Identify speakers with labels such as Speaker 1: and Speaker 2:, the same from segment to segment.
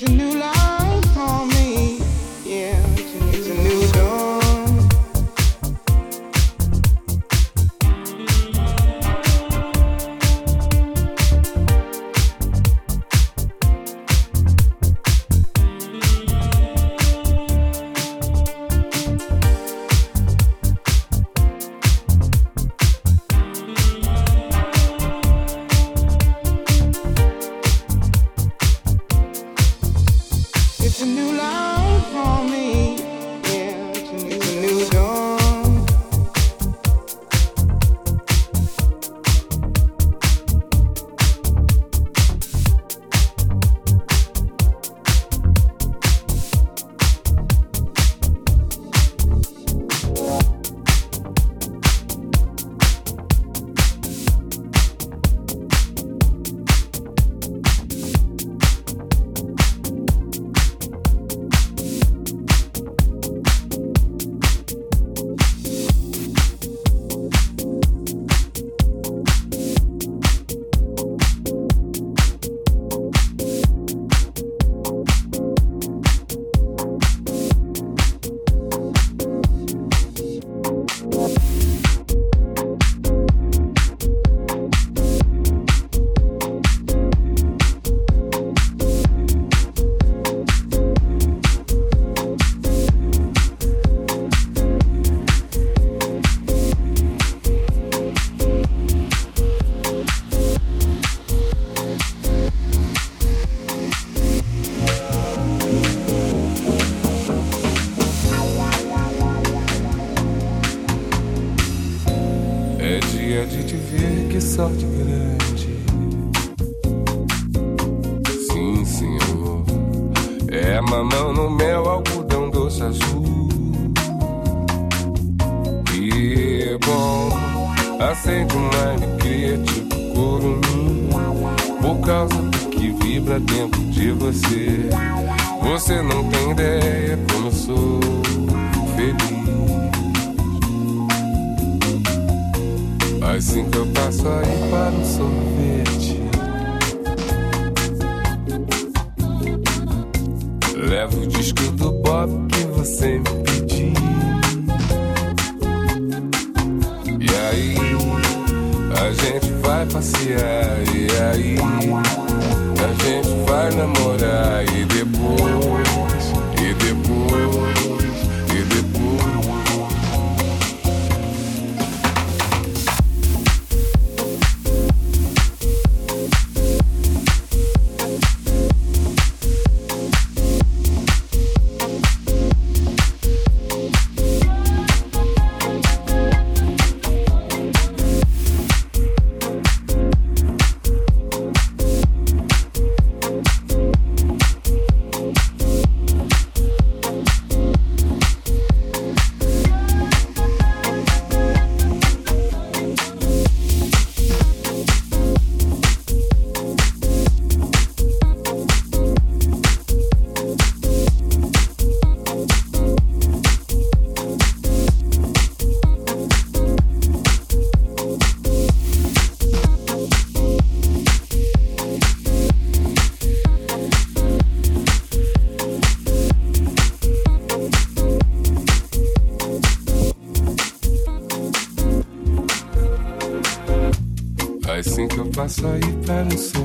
Speaker 1: A new life Assim que eu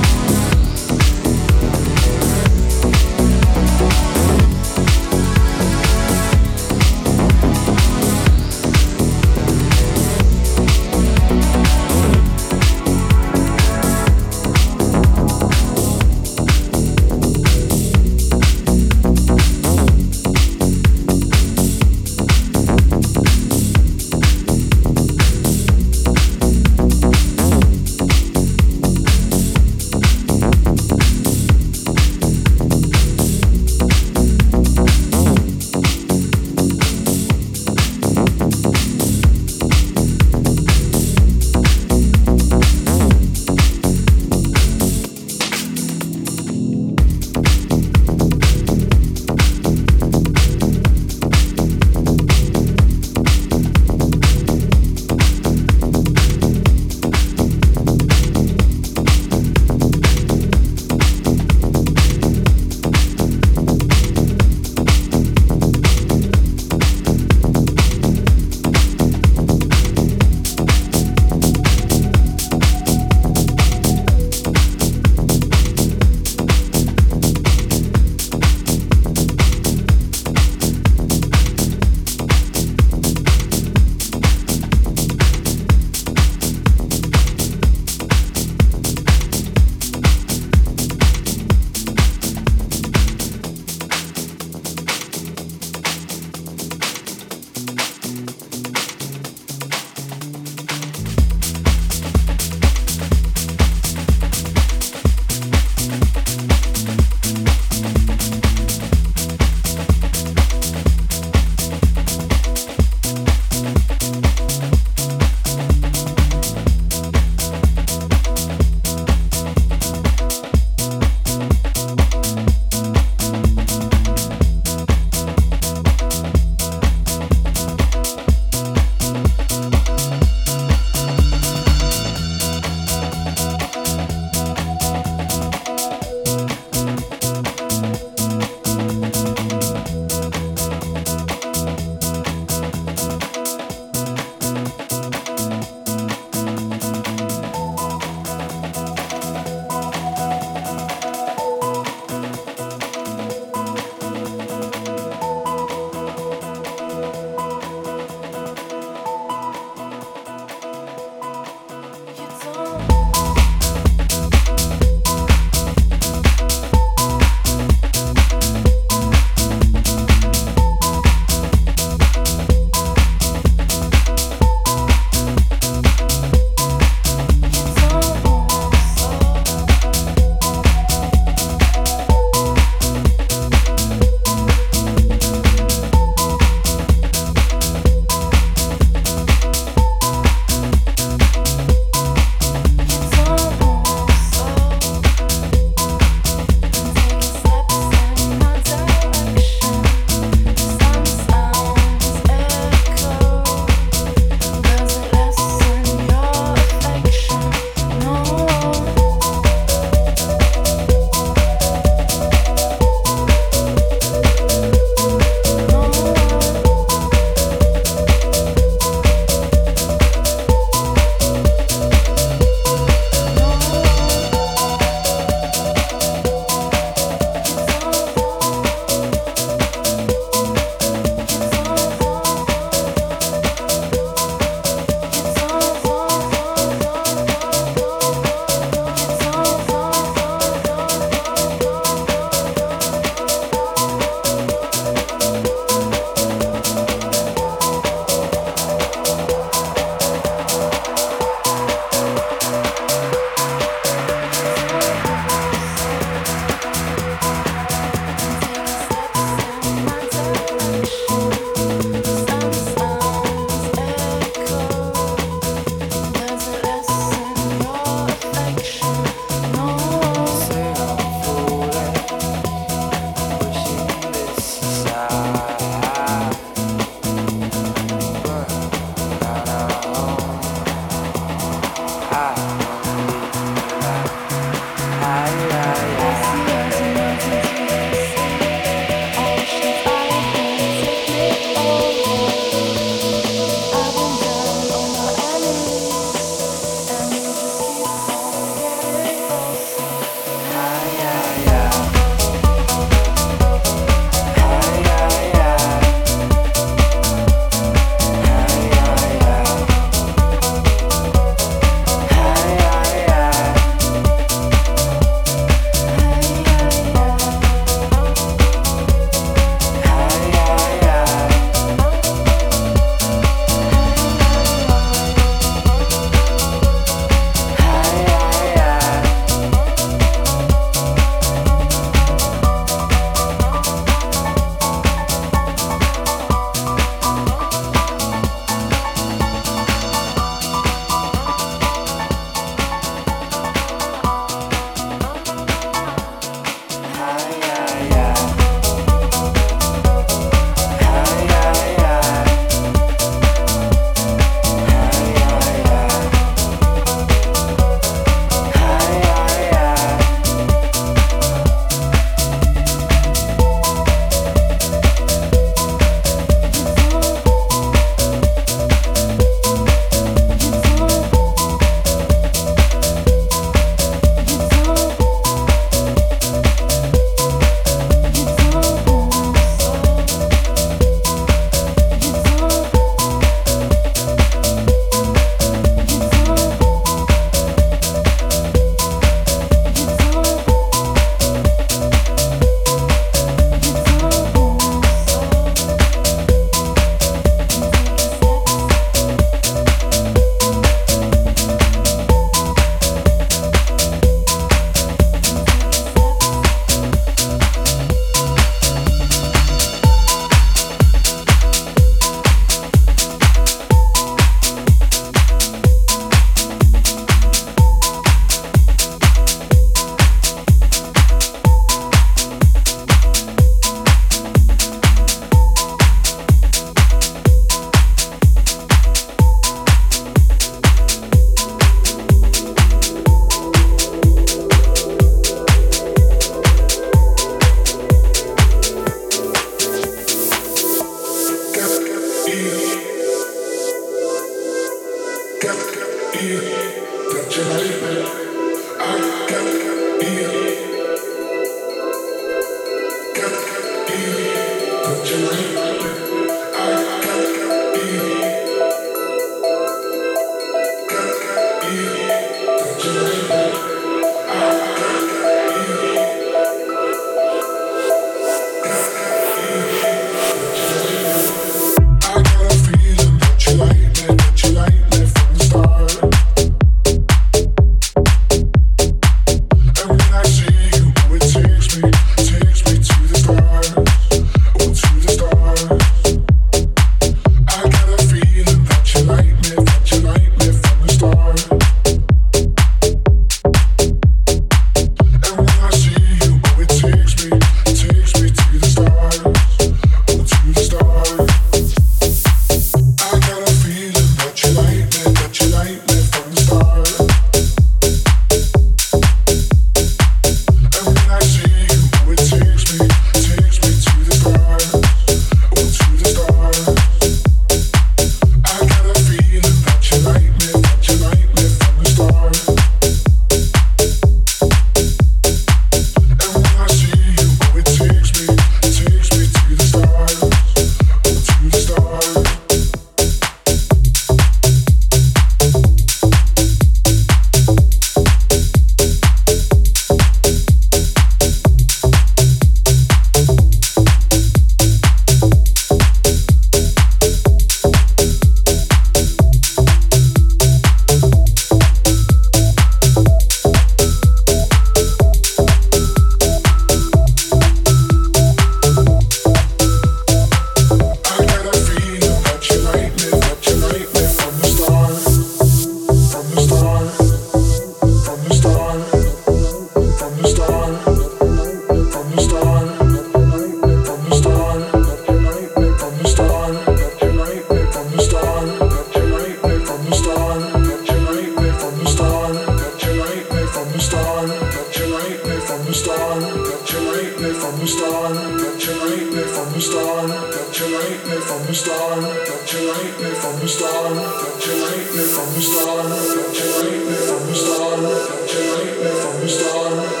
Speaker 1: from the start, don't you hate me from the start, don't you hate me from
Speaker 2: the start.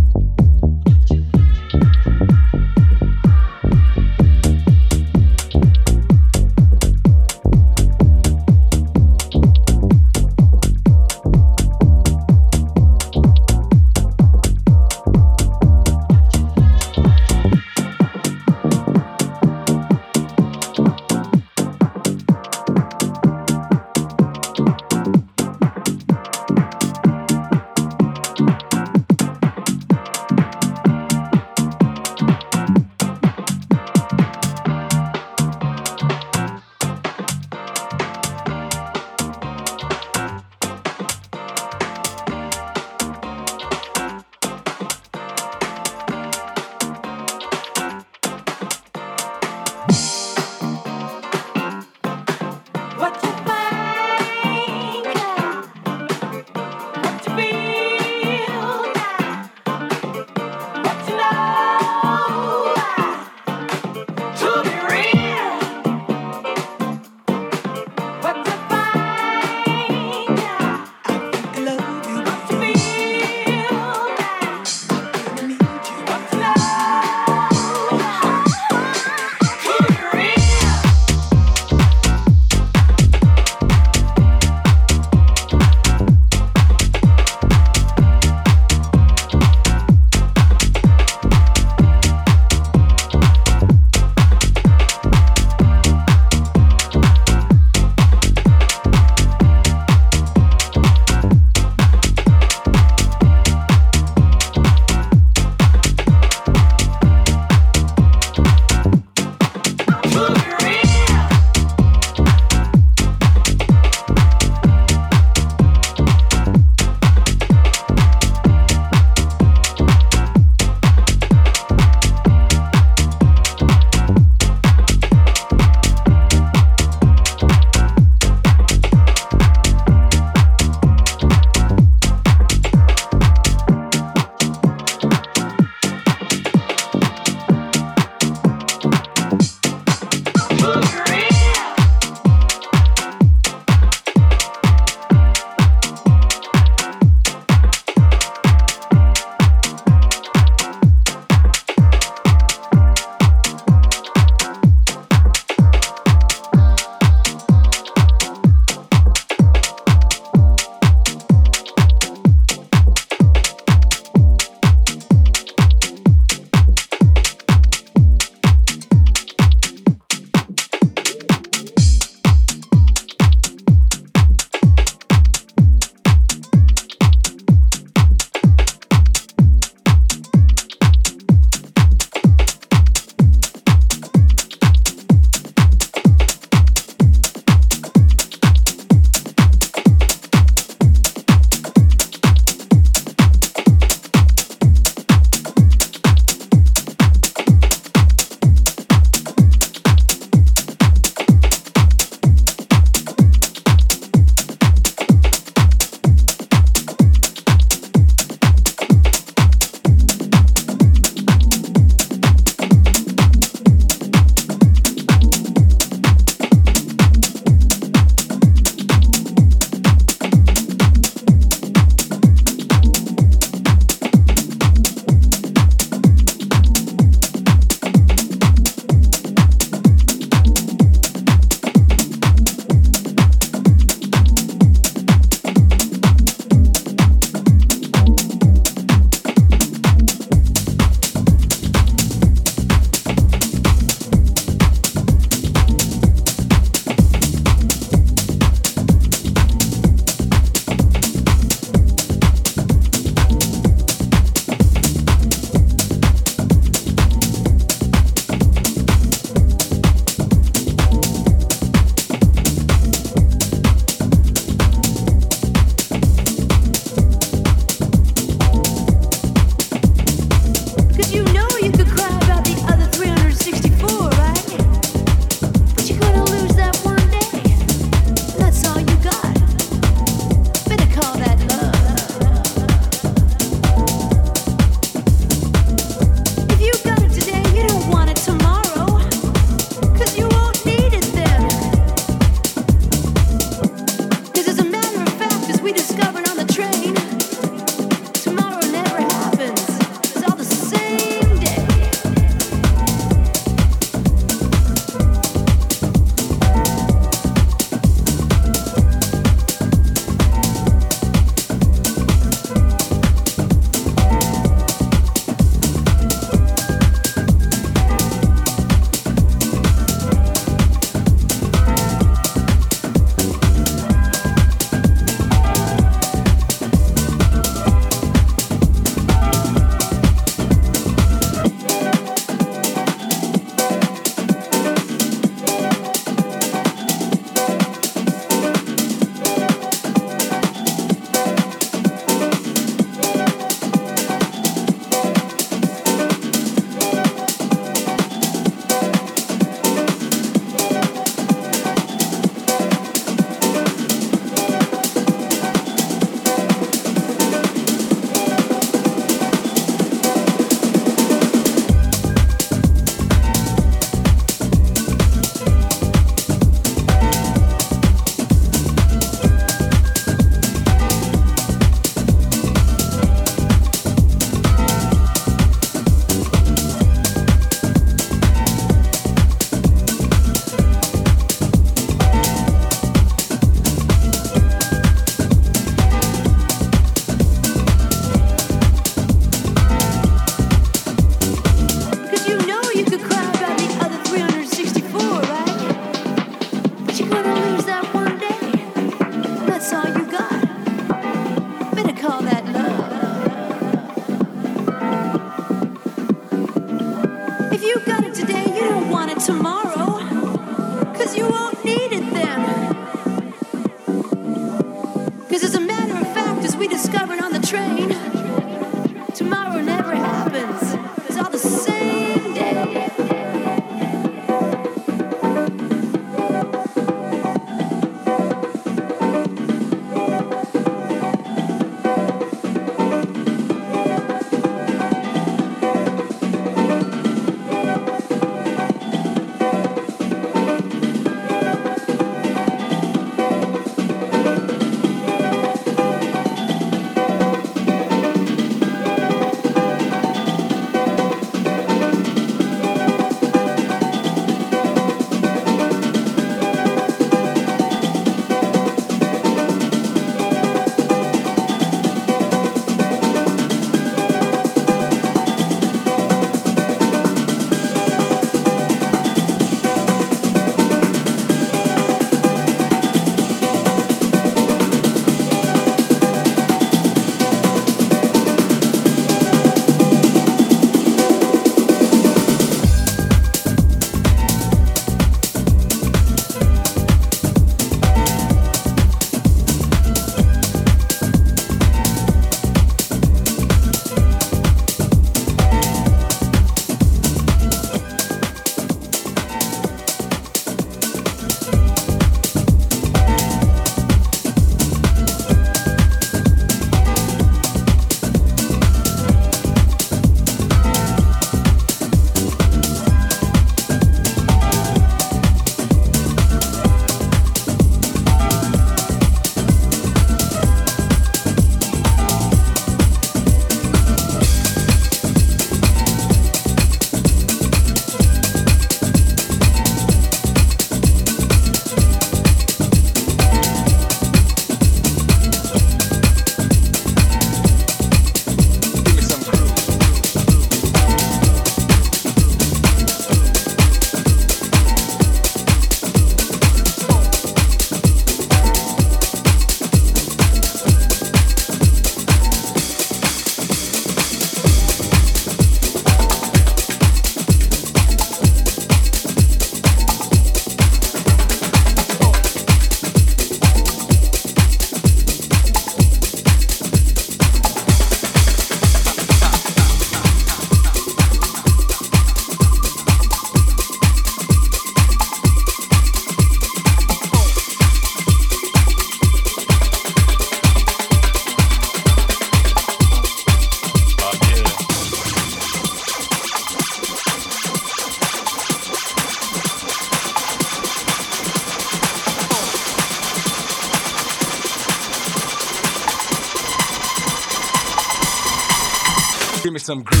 Speaker 2: Some groove.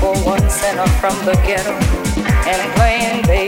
Speaker 3: for
Speaker 4: one from the ghetto. And playing baby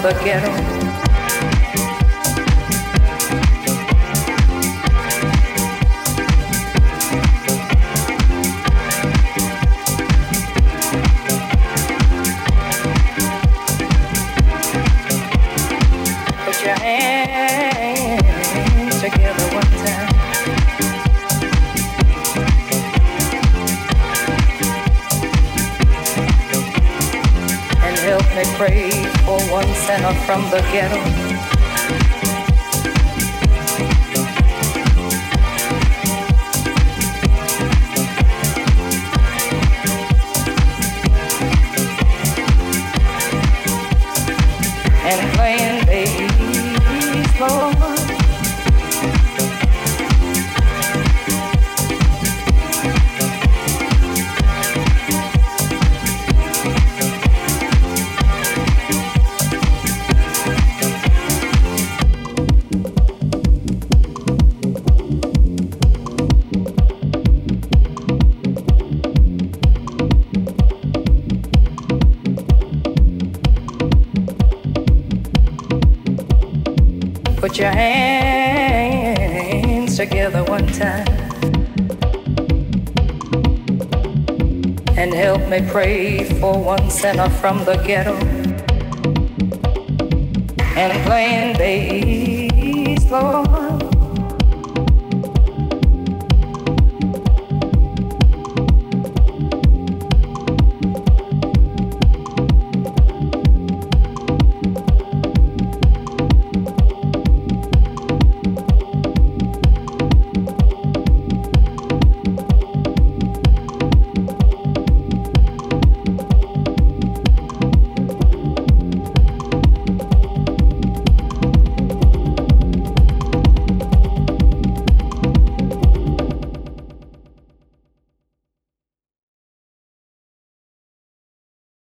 Speaker 4: from the. Me pray for one sinner from the ghetto and playing bass, Lord.